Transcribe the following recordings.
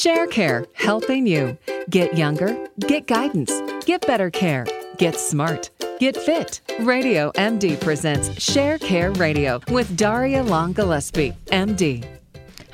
ShareCare, helping you get younger, get guidance, get better care, get smart, get fit. Radio MD presents ShareCare Radio with Daria Long Gillespie, MD.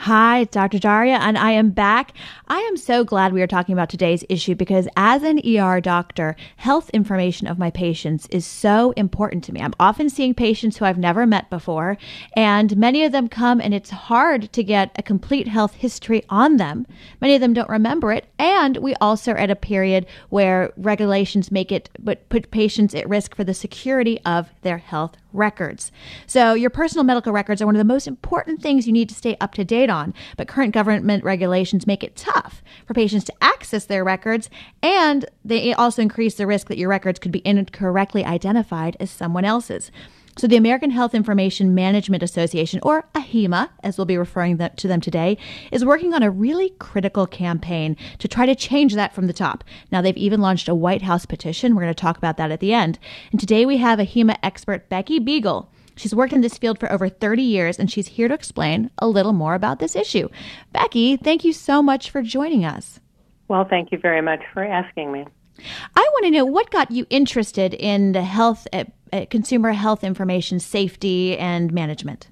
Hi, it's Dr. Daria, and I am back. I am so glad we are talking about today's issue because, as an ER doctor, health information of my patients is so important to me. I'm often seeing patients who I've never met before, and many of them come and it's hard to get a complete health history on them. Many of them don't remember it, and we also are at a period where regulations make it but put patients at risk for the security of their health records. So, your personal medical records are one of the most important things you need to stay up to date on, but current government regulations make it tough for patients to access their records, and they also increase the risk that your records could be incorrectly identified as someone else's. So, the American Health Information Management Association, or AHIMA, as we'll be referring to them today, is working on a really critical campaign to try to change that from the top. Now, they've even launched a White House petition. We're going to talk about that at the end. And today we have AHIMA expert Becky Beagle. She's worked in this field for over 30 years, and she's here to explain a little more about this issue. Becky, thank you so much for joining us. Well, thank you very much for asking me. I want to know what got you interested in the health, uh, consumer health information safety and management.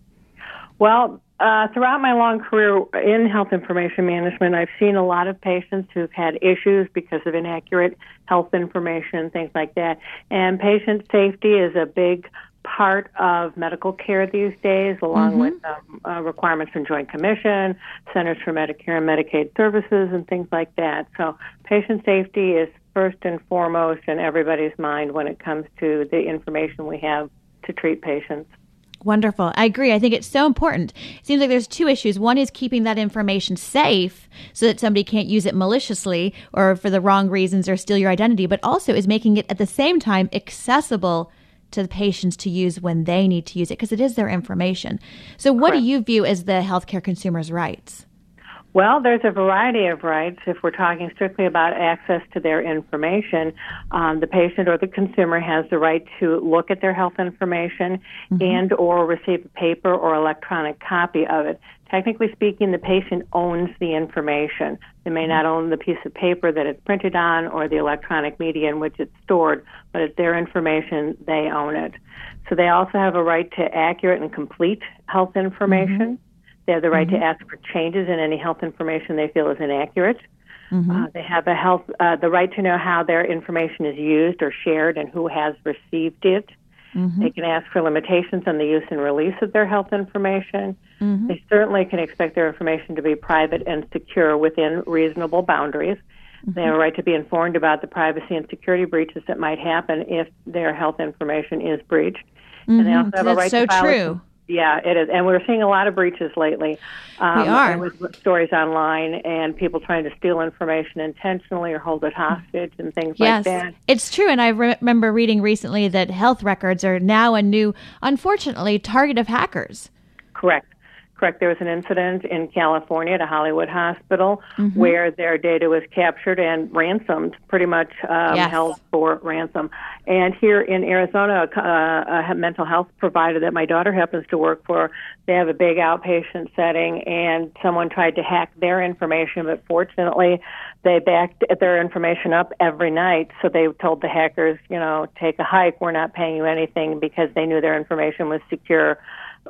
Well, uh, throughout my long career in health information management, I've seen a lot of patients who've had issues because of inaccurate health information, things like that. And patient safety is a big part of medical care these days, along mm-hmm. with um, uh, requirements from Joint Commission, Centers for Medicare and Medicaid Services, and things like that. So, patient safety is first and foremost in everybody's mind when it comes to the information we have to treat patients. Wonderful. I agree. I think it's so important. It seems like there's two issues. One is keeping that information safe so that somebody can't use it maliciously or for the wrong reasons or steal your identity, but also is making it at the same time accessible to the patients to use when they need to use it because it is their information. So, what Correct. do you view as the healthcare consumers' rights? Well, there's a variety of rights. If we're talking strictly about access to their information, um, the patient or the consumer has the right to look at their health information mm-hmm. and or receive a paper or electronic copy of it. Technically speaking, the patient owns the information. They may not own the piece of paper that it's printed on or the electronic media in which it's stored, but it's their information. They own it. So they also have a right to accurate and complete health information. Mm-hmm. They have the right mm-hmm. to ask for changes in any health information they feel is inaccurate. Mm-hmm. Uh, they have a health, uh, the right to know how their information is used or shared and who has received it. Mm-hmm. They can ask for limitations on the use and release of their health information. Mm-hmm. They certainly can expect their information to be private and secure within reasonable boundaries. They have a right to be informed about the privacy and security breaches that might happen if their health information is breached. And they mm-hmm. also have That's a right so to file true. Yeah, it is, and we're seeing a lot of breaches lately. Um, we are with stories online and people trying to steal information intentionally or hold it hostage and things yes, like that. Yes, it's true, and I re- remember reading recently that health records are now a new, unfortunately, target of hackers. Correct correct. There was an incident in California at a Hollywood hospital mm-hmm. where their data was captured and ransomed, pretty much um, yes. held for ransom. And here in Arizona, uh, a mental health provider that my daughter happens to work for, they have a big outpatient setting, and someone tried to hack their information, but fortunately, they backed their information up every night. So they told the hackers, you know, take a hike. We're not paying you anything because they knew their information was secure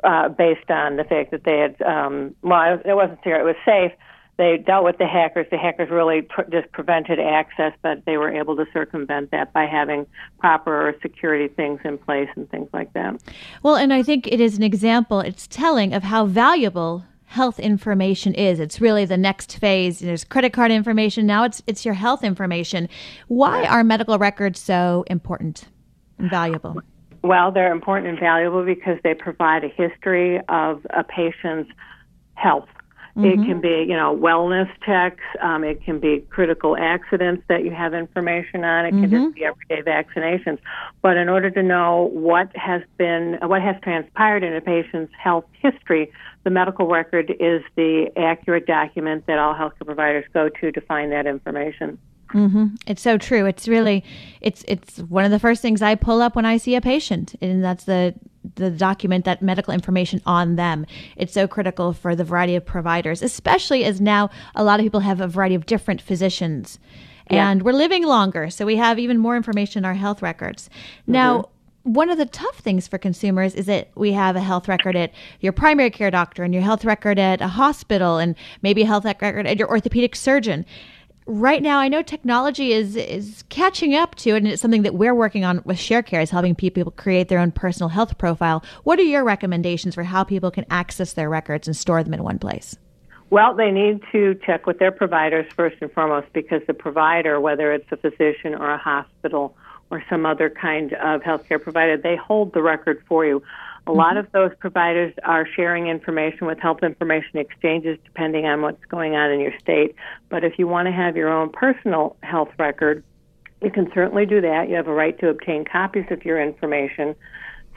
uh, based on the fact that they had, um, well, it wasn't secure, it was safe. They dealt with the hackers. The hackers really pr- just prevented access, but they were able to circumvent that by having proper security things in place and things like that. Well, and I think it is an example, it's telling of how valuable health information is. It's really the next phase. There's credit card information. Now it's it's your health information. Why are medical records so important and valuable? Well, they're important and valuable because they provide a history of a patient's health. Mm-hmm. It can be, you know, wellness checks. Um, it can be critical accidents that you have information on. It can mm-hmm. just be everyday vaccinations. But in order to know what has been, what has transpired in a patient's health history, the medical record is the accurate document that all healthcare providers go to to find that information. Mm-hmm. It's so true. It's really, it's it's one of the first things I pull up when I see a patient, and that's the the document that medical information on them. It's so critical for the variety of providers, especially as now a lot of people have a variety of different physicians. Yeah. And we're living longer, so we have even more information in our health records. Mm-hmm. Now, one of the tough things for consumers is that we have a health record at your primary care doctor and your health record at a hospital and maybe a health record at your orthopedic surgeon. Right now, I know technology is is catching up to it, and it's something that we're working on with ShareCare is helping people create their own personal health profile. What are your recommendations for how people can access their records and store them in one place? Well, they need to check with their providers first and foremost because the provider, whether it's a physician or a hospital, or some other kind of healthcare provider, they hold the record for you. A mm-hmm. lot of those providers are sharing information with health information exchanges depending on what's going on in your state. But if you want to have your own personal health record, you can certainly do that. You have a right to obtain copies of your information.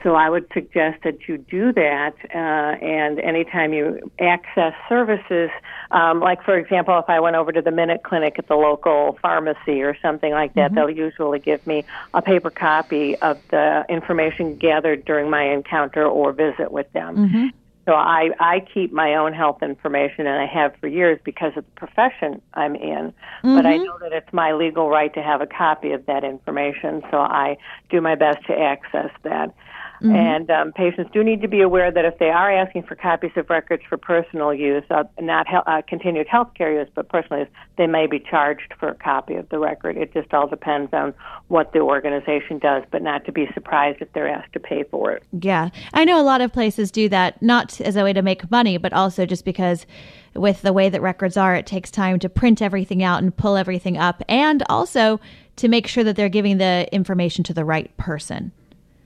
So I would suggest that you do that, uh, and anytime you access services, um, like for example, if I went over to the Minute Clinic at the local pharmacy or something like that, mm-hmm. they'll usually give me a paper copy of the information gathered during my encounter or visit with them. Mm-hmm. So I, I keep my own health information, and I have for years because of the profession I'm in. Mm-hmm. But I mm-hmm. know that it's my legal right to have a copy of that information, so I do my best to access that. Mm-hmm. And um, patients do need to be aware that if they are asking for copies of records for personal use, uh, not he- uh, continued health care use, but personal use, they may be charged for a copy of the record. It just all depends on what the organization does, but not to be surprised if they're asked to pay for it. Yeah. I know a lot of places do that, not as a way to make money, but also just because with the way that records are, it takes time to print everything out and pull everything up, and also to make sure that they're giving the information to the right person.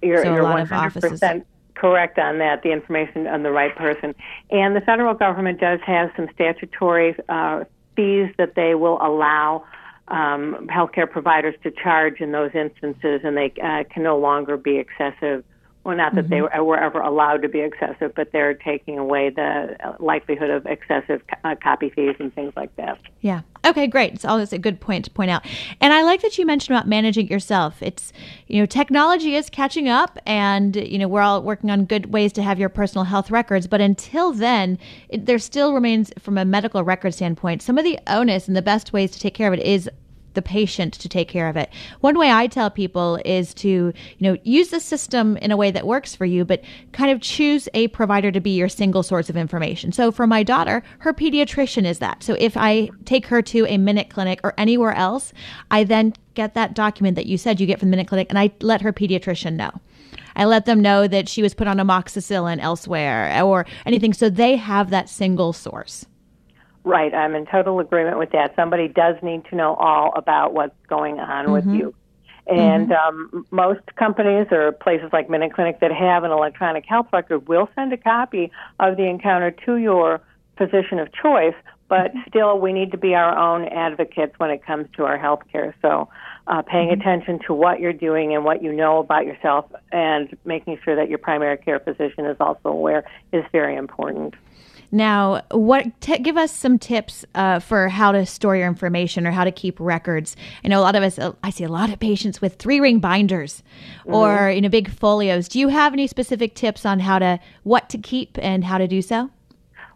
You're, so you're 100% correct on that, the information on the right person. And the federal government does have some statutory uh, fees that they will allow um, healthcare providers to charge in those instances, and they uh, can no longer be excessive well, not that mm-hmm. they were, were, ever allowed to be excessive, but they're taking away the likelihood of excessive uh, copy fees and things like that. Yeah. Okay, great. It's always a good point to point out. And I like that you mentioned about managing yourself. It's, you know, technology is catching up and, you know, we're all working on good ways to have your personal health records. But until then, it, there still remains, from a medical record standpoint, some of the onus and the best ways to take care of it is the patient to take care of it. One way I tell people is to, you know, use the system in a way that works for you, but kind of choose a provider to be your single source of information. So for my daughter, her pediatrician is that. So if I take her to a minute clinic or anywhere else, I then get that document that you said you get from the minute clinic and I let her pediatrician know. I let them know that she was put on amoxicillin elsewhere or anything. So they have that single source. Right, I'm in total agreement with that. Somebody does need to know all about what's going on mm-hmm. with you. And mm-hmm. um, most companies or places like Minute Clinic that have an electronic health record will send a copy of the encounter to your physician of choice, but mm-hmm. still we need to be our own advocates when it comes to our health care. So uh, paying mm-hmm. attention to what you're doing and what you know about yourself and making sure that your primary care physician is also aware is very important. Now, what t- give us some tips uh, for how to store your information or how to keep records? I know a lot of us. Uh, I see a lot of patients with three ring binders mm-hmm. or you know big folios. Do you have any specific tips on how to what to keep and how to do so?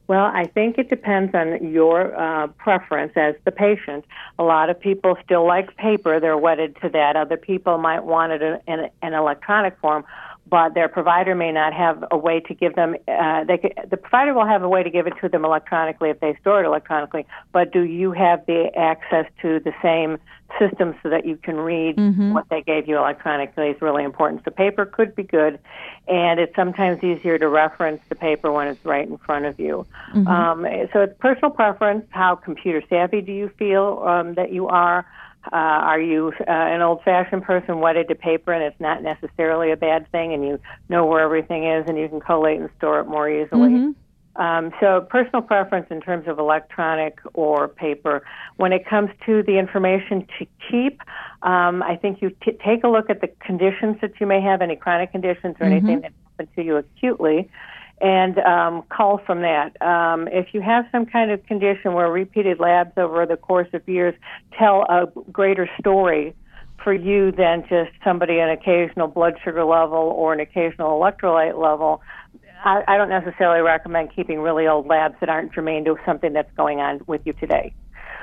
Well, I think it depends on your uh, preference as the patient. A lot of people still like paper; they're wedded to that. Other people might want it in an electronic form but their provider may not have a way to give them. Uh, they could, the provider will have a way to give it to them electronically if they store it electronically. But do you have the access to the same system so that you can read mm-hmm. what they gave you electronically? Is really important. So paper could be good, and it's sometimes easier to reference the paper when it's right in front of you. Mm-hmm. Um, so it's personal preference. How computer savvy do you feel um, that you are? Uh, are you uh, an old fashioned person wedded to paper and it's not necessarily a bad thing and you know where everything is and you can collate and store it more easily? Mm-hmm. Um, so, personal preference in terms of electronic or paper. When it comes to the information to keep, um, I think you t- take a look at the conditions that you may have, any chronic conditions or mm-hmm. anything that happened to you acutely and um, call from that. Um, if you have some kind of condition where repeated labs over the course of years tell a greater story for you than just somebody an occasional blood sugar level or an occasional electrolyte level. I, I don't necessarily recommend keeping really old labs that aren't germane to something that's going on with you today.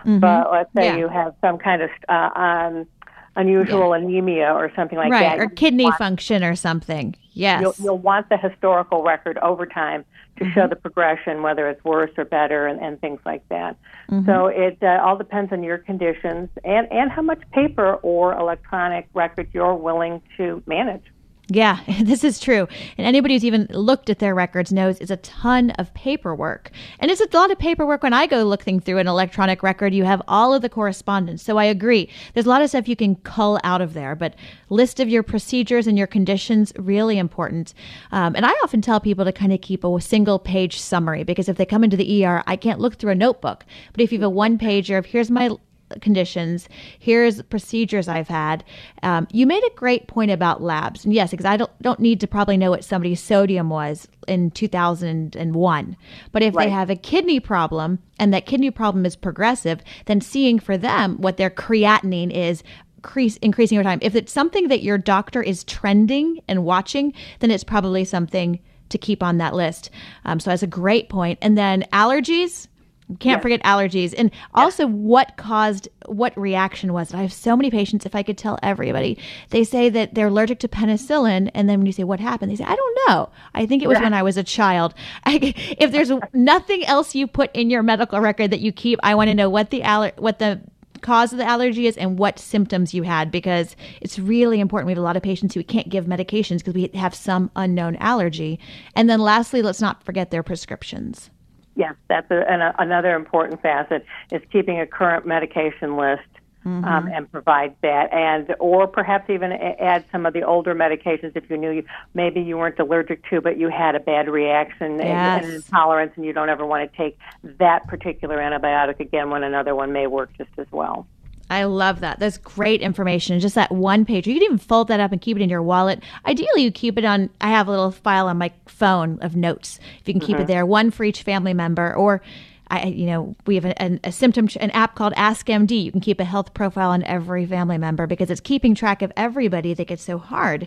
Mm-hmm. But let's say yeah. you have some kind of uh, um, unusual yeah. anemia or something like right. that. Right, or kidney want, function or something. Yes. You'll, you'll, want the historical record over time to mm-hmm. show the progression, whether it's worse or better, and, and things like that. Mm-hmm. So it uh, all depends on your conditions and, and how much paper or electronic record you're willing to manage. Yeah, this is true. And anybody who's even looked at their records knows it's a ton of paperwork. And it's a lot of paperwork when I go looking through an electronic record. You have all of the correspondence. So I agree. There's a lot of stuff you can cull out of there, but list of your procedures and your conditions, really important. Um, and I often tell people to kind of keep a single page summary because if they come into the ER, I can't look through a notebook. But if you have a one pager of here's my conditions. Here's procedures I've had. Um, you made a great point about labs. And yes, because I don't, don't need to probably know what somebody's sodium was in 2001. But if right. they have a kidney problem and that kidney problem is progressive, then seeing for them what their creatinine is increase, increasing over time. If it's something that your doctor is trending and watching, then it's probably something to keep on that list. Um, so that's a great point. And then allergies can't forget allergies. And also, what caused, what reaction was it? I have so many patients, if I could tell everybody, they say that they're allergic to penicillin. And then when you say, what happened? They say, I don't know. I think it was yeah. when I was a child. I, if there's nothing else you put in your medical record that you keep, I want to know what the, aller- what the, cause of the allergy is and what symptoms you had because it's really important. We have a lot of patients who can't give medications because we have some unknown allergy. And then lastly, let's not forget their prescriptions. Yes, that's a, an, a, another important facet is keeping a current medication list mm-hmm. um, and provide that, and or perhaps even add some of the older medications if you knew you, maybe you weren't allergic to, but you had a bad reaction yes. and, and intolerance, and you don't ever want to take that particular antibiotic again when another one may work just as well. I love that. That's great information. Just that one page. You can even fold that up and keep it in your wallet. Ideally, you keep it on. I have a little file on my phone of notes. If you can keep mm-hmm. it there, one for each family member, or I, you know, we have a, a, symptom, an app called Ask MD. You can keep a health profile on every family member because it's keeping track of everybody that gets so hard.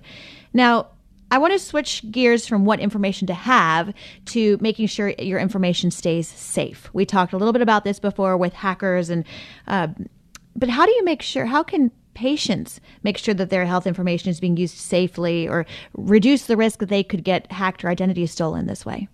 Now, I want to switch gears from what information to have to making sure your information stays safe. We talked a little bit about this before with hackers and uh, but how do you make sure, how can patients make sure that their health information is being used safely or reduce the risk that they could get hacked or identity stolen this way?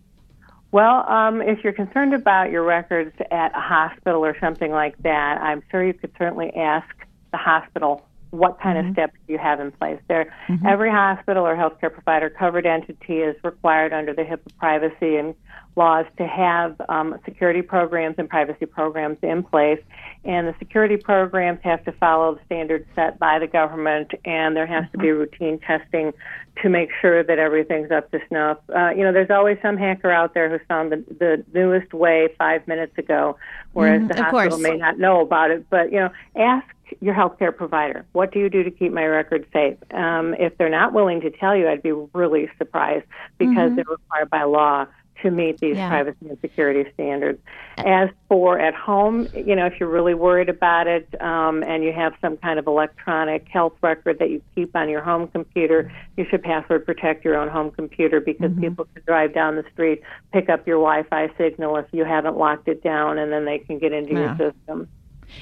Well, um, if you're concerned about your records at a hospital or something like that, I'm sure you could certainly ask the hospital what kind mm-hmm. of steps do you have in place. There, mm-hmm. every hospital or healthcare provider covered entity is required under the HIPAA privacy and laws to have um, security programs and privacy programs in place. And the security programs have to follow the standards set by the government, and there has to be mm-hmm. routine testing to make sure that everything's up to snuff. Uh, you know, there's always some hacker out there who found the, the newest way five minutes ago, whereas mm, the hospital course. may not know about it. But, you know, ask your healthcare provider. What do you do to keep my records safe? Um, if they're not willing to tell you, I'd be really surprised because mm-hmm. they're required by law to meet these yeah. privacy and security standards. As for at home, you know, if you're really worried about it um, and you have some kind of electronic health record that you keep on your home computer, you should password protect your own home computer because mm-hmm. people can drive down the street, pick up your Wi-Fi signal if you haven't locked it down, and then they can get into yeah. your system.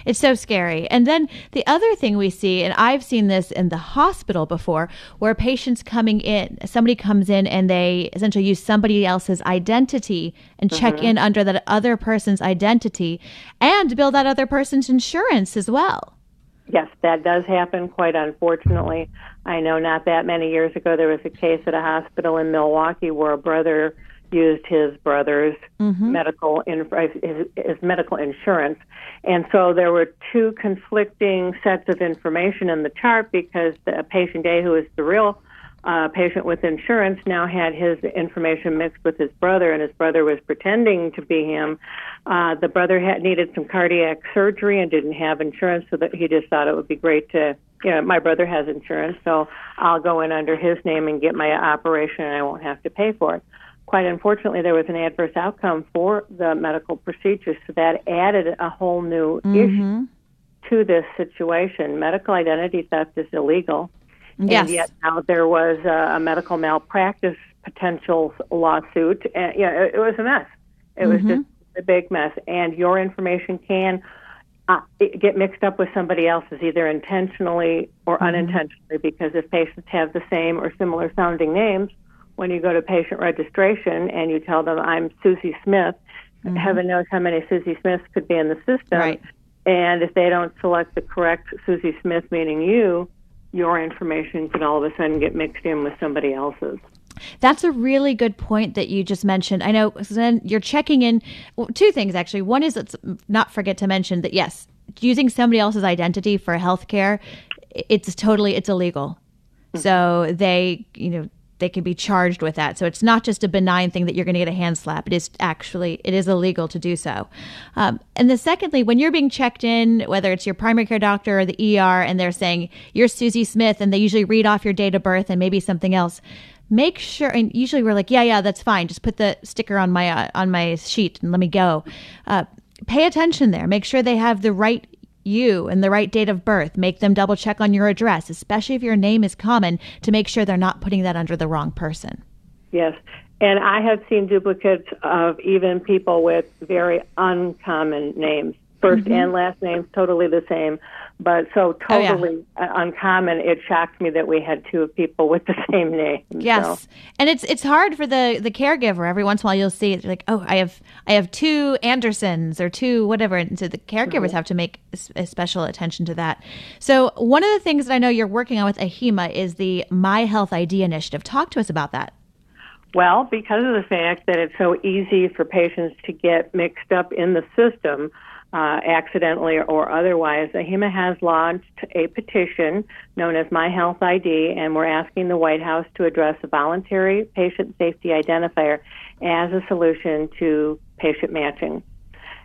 It's so scary. And then the other thing we see, and I've seen this in the hospital before, where patients coming in, somebody comes in and they essentially use somebody else's identity and mm-hmm. check in under that other person's identity and bill that other person's insurance as well. Yes, that does happen quite unfortunately. I know not that many years ago there was a case at a hospital in Milwaukee where a brother used his brother's mm-hmm. medical in, his, his medical insurance, and so there were two conflicting sets of information in the chart because the patient A, who is the real uh, patient with insurance, now had his information mixed with his brother, and his brother was pretending to be him. Uh, the brother had needed some cardiac surgery and didn't have insurance, so that he just thought it would be great to you know, my brother has insurance, so I'll go in under his name and get my operation and I won't have to pay for it quite unfortunately, there was an adverse outcome for the medical procedure, so that added a whole new mm-hmm. issue to this situation. Medical identity theft is illegal. Yes. And yet now there was a, a medical malpractice potential lawsuit. And, yeah, it, it was a mess. It Mm-hmm. was just a big mess. And your information can uh, get mixed up with somebody else's, either intentionally or Mm-hmm. unintentionally, because if patients have the same or similar sounding names, when you go to patient registration and you tell them, I'm Susie Smith, heaven knows how many Susie Smiths could be in the system. Mm-hmm. Right. And if they don't select the correct Susie Smith, meaning you, your information could all of a sudden get mixed in with somebody else's. That's a really good point that you just mentioned. I know then you're checking in well, two things actually. One is let's not forget to mention that yes, using somebody else's identity for healthcare, it's totally it's illegal. So they, you know, they can be charged with that. So it's not just a benign thing that you're going to get a hand slap. It is actually it is illegal to do so. Um, and then secondly, when you're being checked in, whether it's your primary care doctor or the ER, and they're saying you're Susie Smith, and they usually read off your date of birth and maybe something else. Make sure, and usually we're like, yeah, yeah, that's fine. Just put the sticker on my uh, on my sheet and let me go. Uh, pay attention there. Make sure they have the right you and the right date of birth. Make them double check on your address, especially if your name is common, to make sure they're not putting that under the wrong person. Yes. And I have seen duplicates of even people with very uncommon names. 1st mm-hmm. and last names totally the same, but so Oh, yeah. totally uncommon. It shocked me that we had two people with the same name. Yes, So, and it's it's hard for the the caregiver. Every once in a while, you'll see it like, oh, I have I have two Andersons or two whatever, and so the caregivers mm-hmm. have to make a special attention to that. So one of the things that I know you're working on with AHIMA is the My Health ID initiative. Talk to us about that. well, because of the fact that it's so easy for patients to get mixed up in the system, uh, accidentally or otherwise, AHIMA has launched a petition known as My Health ID, and we're asking the White House to address a voluntary patient safety identifier as a solution to patient matching.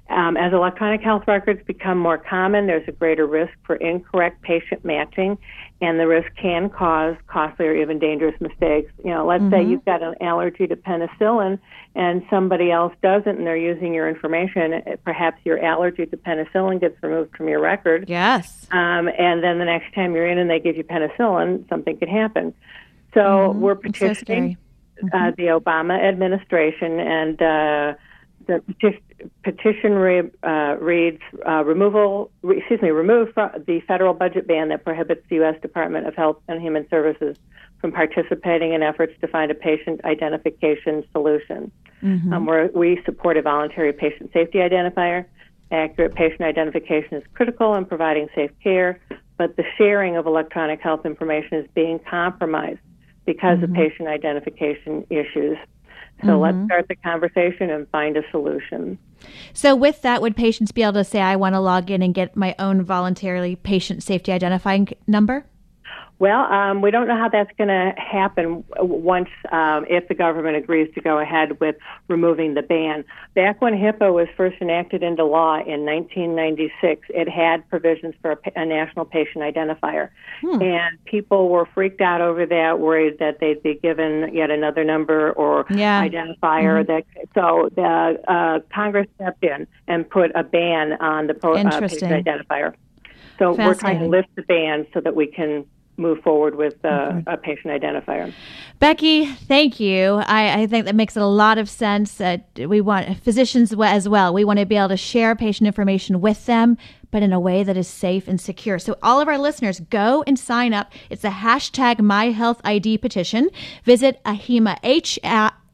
Um, as electronic health records become more common, there's a greater risk for incorrect patient matching, and the risk can cause costly or even dangerous mistakes. You know, let's say you've got an allergy to penicillin and somebody else doesn't, and they're using your information. Perhaps your allergy to penicillin gets removed from your record, Yes. um, and then the next time you're in and they give you penicillin, something could happen. So we're It's so petitioning scary. uh, the Obama administration, and uh, the petition, re, uh, reads uh, removal, re, excuse me, remove the federal budget ban that prohibits the U.S. Department of Health and Human Services from participating in efforts to find a patient identification solution. Um, where we support a voluntary patient safety identifier. Accurate patient identification is critical in providing safe care, but the sharing of electronic health information is being compromised because of patient identification issues. So let's mm-hmm. start the conversation and find a solution. So with that, would patients be able to say, I want to log in and get my own voluntarily patient safety identifying number? Well, um, we don't know how that's going to happen once, um, if the government agrees to go ahead with removing the ban. Back when HIPAA was first enacted into law in 1996, it had provisions for a, a national patient identifier. And people were freaked out over that, worried that they'd be given yet another number or Yeah. identifier. That So the uh, Congress stepped in and put a ban on the pro, uh, patient identifier. So we're trying to lift the ban so that we can move forward with uh, a patient identifier. Becky, thank you. I, I think that makes a lot of sense. Uh, we want physicians as well. We want to be able to share patient information with them, but in a way that is safe and secure. So, all of our listeners, go and sign up. It's a hashtag My Health ID petition. Visit AHIMA H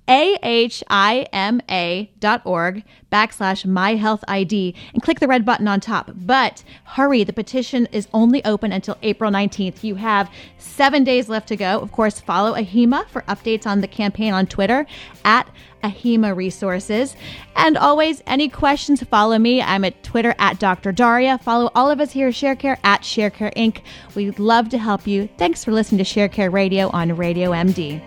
a-H-I-M-A dot org backslash my health ID and click the red button on top. But hurry, the petition is only open until April 19th. You have seven days left to go. Of course, follow AHIMA for updates on the campaign on Twitter at AHIMA Resources. And always, any questions, follow me. I'm at Twitter at Dr. Daria. Follow all of us here at ShareCare at ShareCare Inc. We'd love to help you. Thanks for listening to ShareCare Radio on Radio MD.